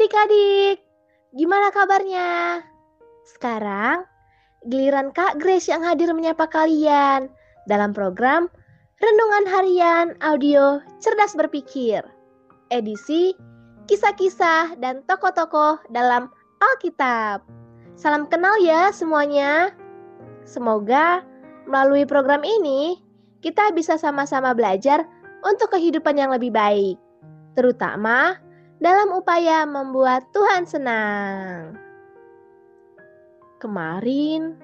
adik-adik, gimana kabarnya? Sekarang giliran Kak Grace yang hadir menyapa kalian dalam program Renungan Harian Audio Cerdas Berpikir. Edisi kisah-kisah dan tokoh-tokoh dalam Alkitab. Salam kenal ya semuanya. Semoga melalui program ini kita bisa sama-sama belajar untuk kehidupan yang lebih baik, terutama dalam upaya membuat Tuhan senang. Kemarin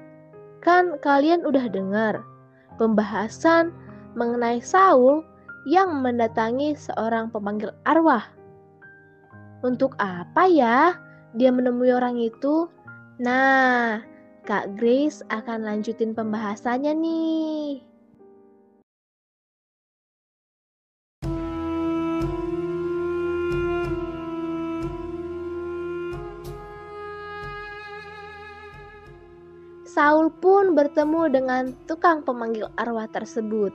kan kalian udah dengar pembahasan mengenai Saul yang mendatangi seorang pemanggil arwah. Untuk apa ya dia menemui orang itu? Nah, Kak Grace akan lanjutin pembahasannya nih. Saul pun bertemu dengan tukang pemanggil arwah tersebut.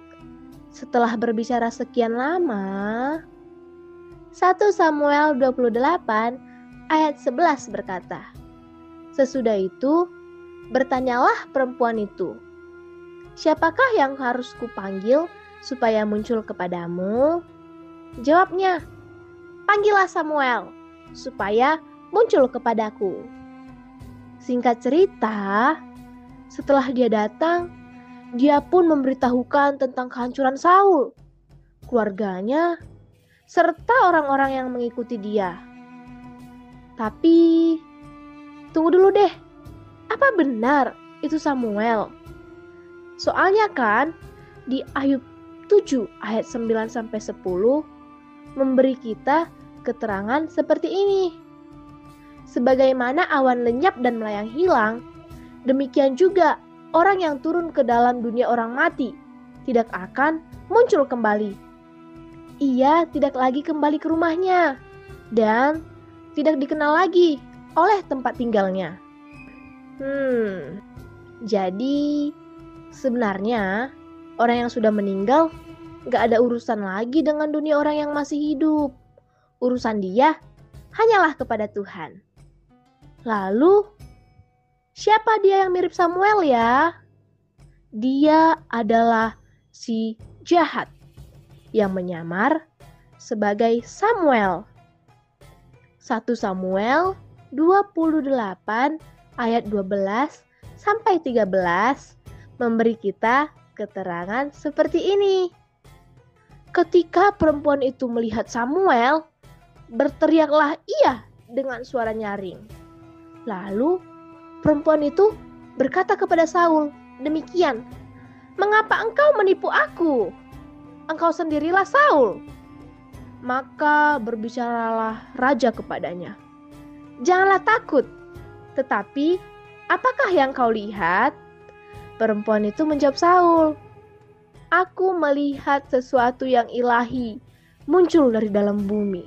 Setelah berbicara sekian lama, 1 Samuel 28 ayat 11 berkata, Sesudah itu, bertanyalah perempuan itu, Siapakah yang harus kupanggil supaya muncul kepadamu? Jawabnya, Panggillah Samuel, supaya muncul kepadaku. Singkat cerita, setelah dia datang, dia pun memberitahukan tentang kehancuran Saul, keluarganya, serta orang-orang yang mengikuti dia. Tapi, tunggu dulu deh, apa benar itu Samuel? Soalnya kan, di Ayub 7 ayat 9 sampai 10 memberi kita keterangan seperti ini. Sebagaimana awan lenyap dan melayang hilang, Demikian juga orang yang turun ke dalam dunia orang mati tidak akan muncul kembali. Ia tidak lagi kembali ke rumahnya dan tidak dikenal lagi oleh tempat tinggalnya. Hmm, jadi sebenarnya orang yang sudah meninggal gak ada urusan lagi dengan dunia orang yang masih hidup. Urusan dia hanyalah kepada Tuhan. Lalu, Siapa dia yang mirip Samuel ya? Dia adalah si jahat yang menyamar sebagai Samuel. 1 Samuel 28 ayat 12 sampai 13 memberi kita keterangan seperti ini. Ketika perempuan itu melihat Samuel, berteriaklah ia dengan suara nyaring. Lalu Perempuan itu berkata kepada Saul, "Demikian, mengapa engkau menipu aku? Engkau sendirilah Saul." Maka berbicaralah raja kepadanya, "Janganlah takut, tetapi apakah yang kau lihat?" Perempuan itu menjawab Saul, "Aku melihat sesuatu yang ilahi muncul dari dalam bumi."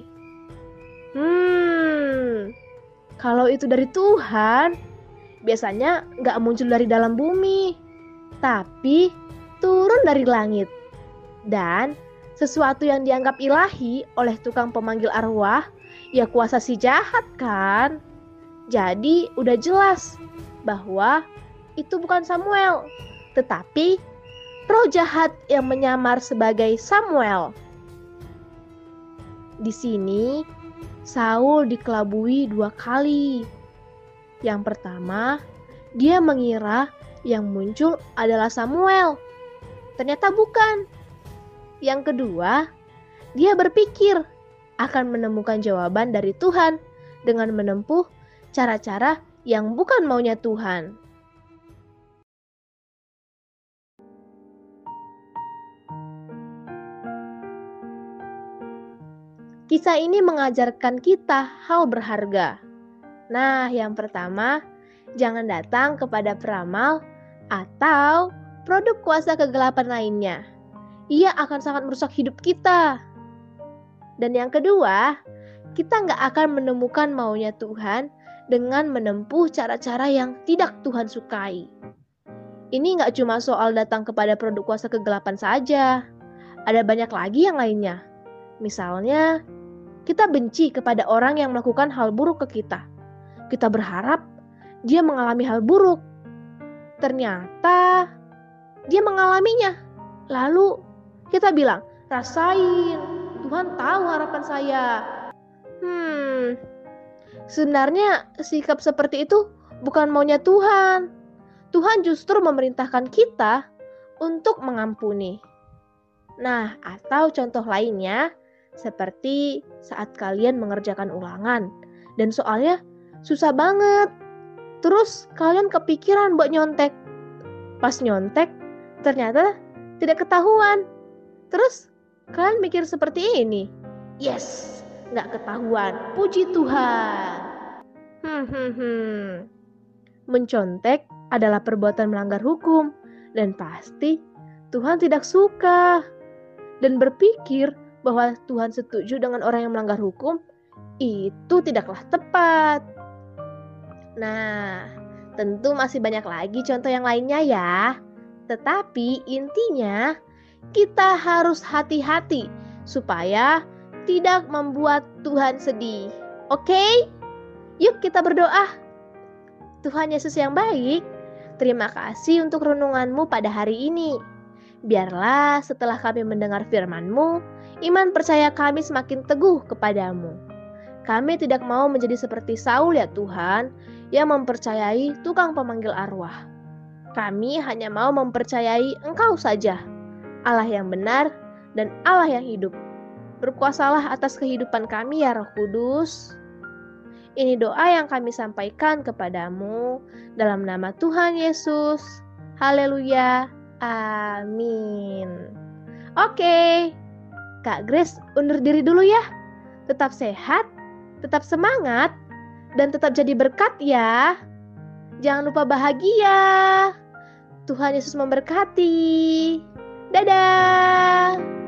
Hmm, kalau itu dari Tuhan, biasanya nggak muncul dari dalam bumi, tapi turun dari langit. Dan sesuatu yang dianggap ilahi oleh tukang pemanggil arwah, ya kuasa si jahat kan? Jadi udah jelas bahwa itu bukan Samuel, tetapi roh jahat yang menyamar sebagai Samuel. Di sini, Saul dikelabui dua kali yang pertama, dia mengira yang muncul adalah Samuel. Ternyata bukan. Yang kedua, dia berpikir akan menemukan jawaban dari Tuhan dengan menempuh cara-cara yang bukan maunya Tuhan. Kisah ini mengajarkan kita hal berharga Nah, yang pertama, jangan datang kepada peramal atau produk kuasa kegelapan lainnya. Ia akan sangat merusak hidup kita. Dan yang kedua, kita nggak akan menemukan maunya Tuhan dengan menempuh cara-cara yang tidak Tuhan sukai. Ini nggak cuma soal datang kepada produk kuasa kegelapan saja. Ada banyak lagi yang lainnya. Misalnya, kita benci kepada orang yang melakukan hal buruk ke kita. Kita berharap dia mengalami hal buruk. Ternyata dia mengalaminya. Lalu kita bilang, "Rasain, Tuhan tahu harapan saya." Hmm. Sebenarnya sikap seperti itu bukan maunya Tuhan. Tuhan justru memerintahkan kita untuk mengampuni. Nah, atau contoh lainnya, seperti saat kalian mengerjakan ulangan dan soalnya susah banget. Terus kalian kepikiran buat nyontek. Pas nyontek, ternyata tidak ketahuan. Terus kalian mikir seperti ini. Yes, nggak ketahuan. Puji Tuhan. Hmm, hmm, hmm. Mencontek adalah perbuatan melanggar hukum dan pasti Tuhan tidak suka dan berpikir bahwa Tuhan setuju dengan orang yang melanggar hukum, itu tidaklah tepat. Nah, tentu masih banyak lagi contoh yang lainnya ya. Tetapi intinya kita harus hati-hati supaya tidak membuat Tuhan sedih. Oke? Yuk kita berdoa. Tuhan Yesus yang baik, terima kasih untuk renunganmu pada hari ini. Biarlah setelah kami mendengar firman-Mu, iman percaya kami semakin teguh kepadamu. Kami tidak mau menjadi seperti Saul ya Tuhan, yang mempercayai tukang pemanggil arwah. Kami hanya mau mempercayai Engkau saja, Allah yang benar dan Allah yang hidup. Berkuasalah atas kehidupan kami ya Roh Kudus. Ini doa yang kami sampaikan kepadamu dalam nama Tuhan Yesus. Haleluya. Amin. Oke, Kak Grace undur diri dulu ya. Tetap sehat, tetap semangat, dan tetap jadi berkat ya. Jangan lupa bahagia. Tuhan Yesus memberkati. Dadah.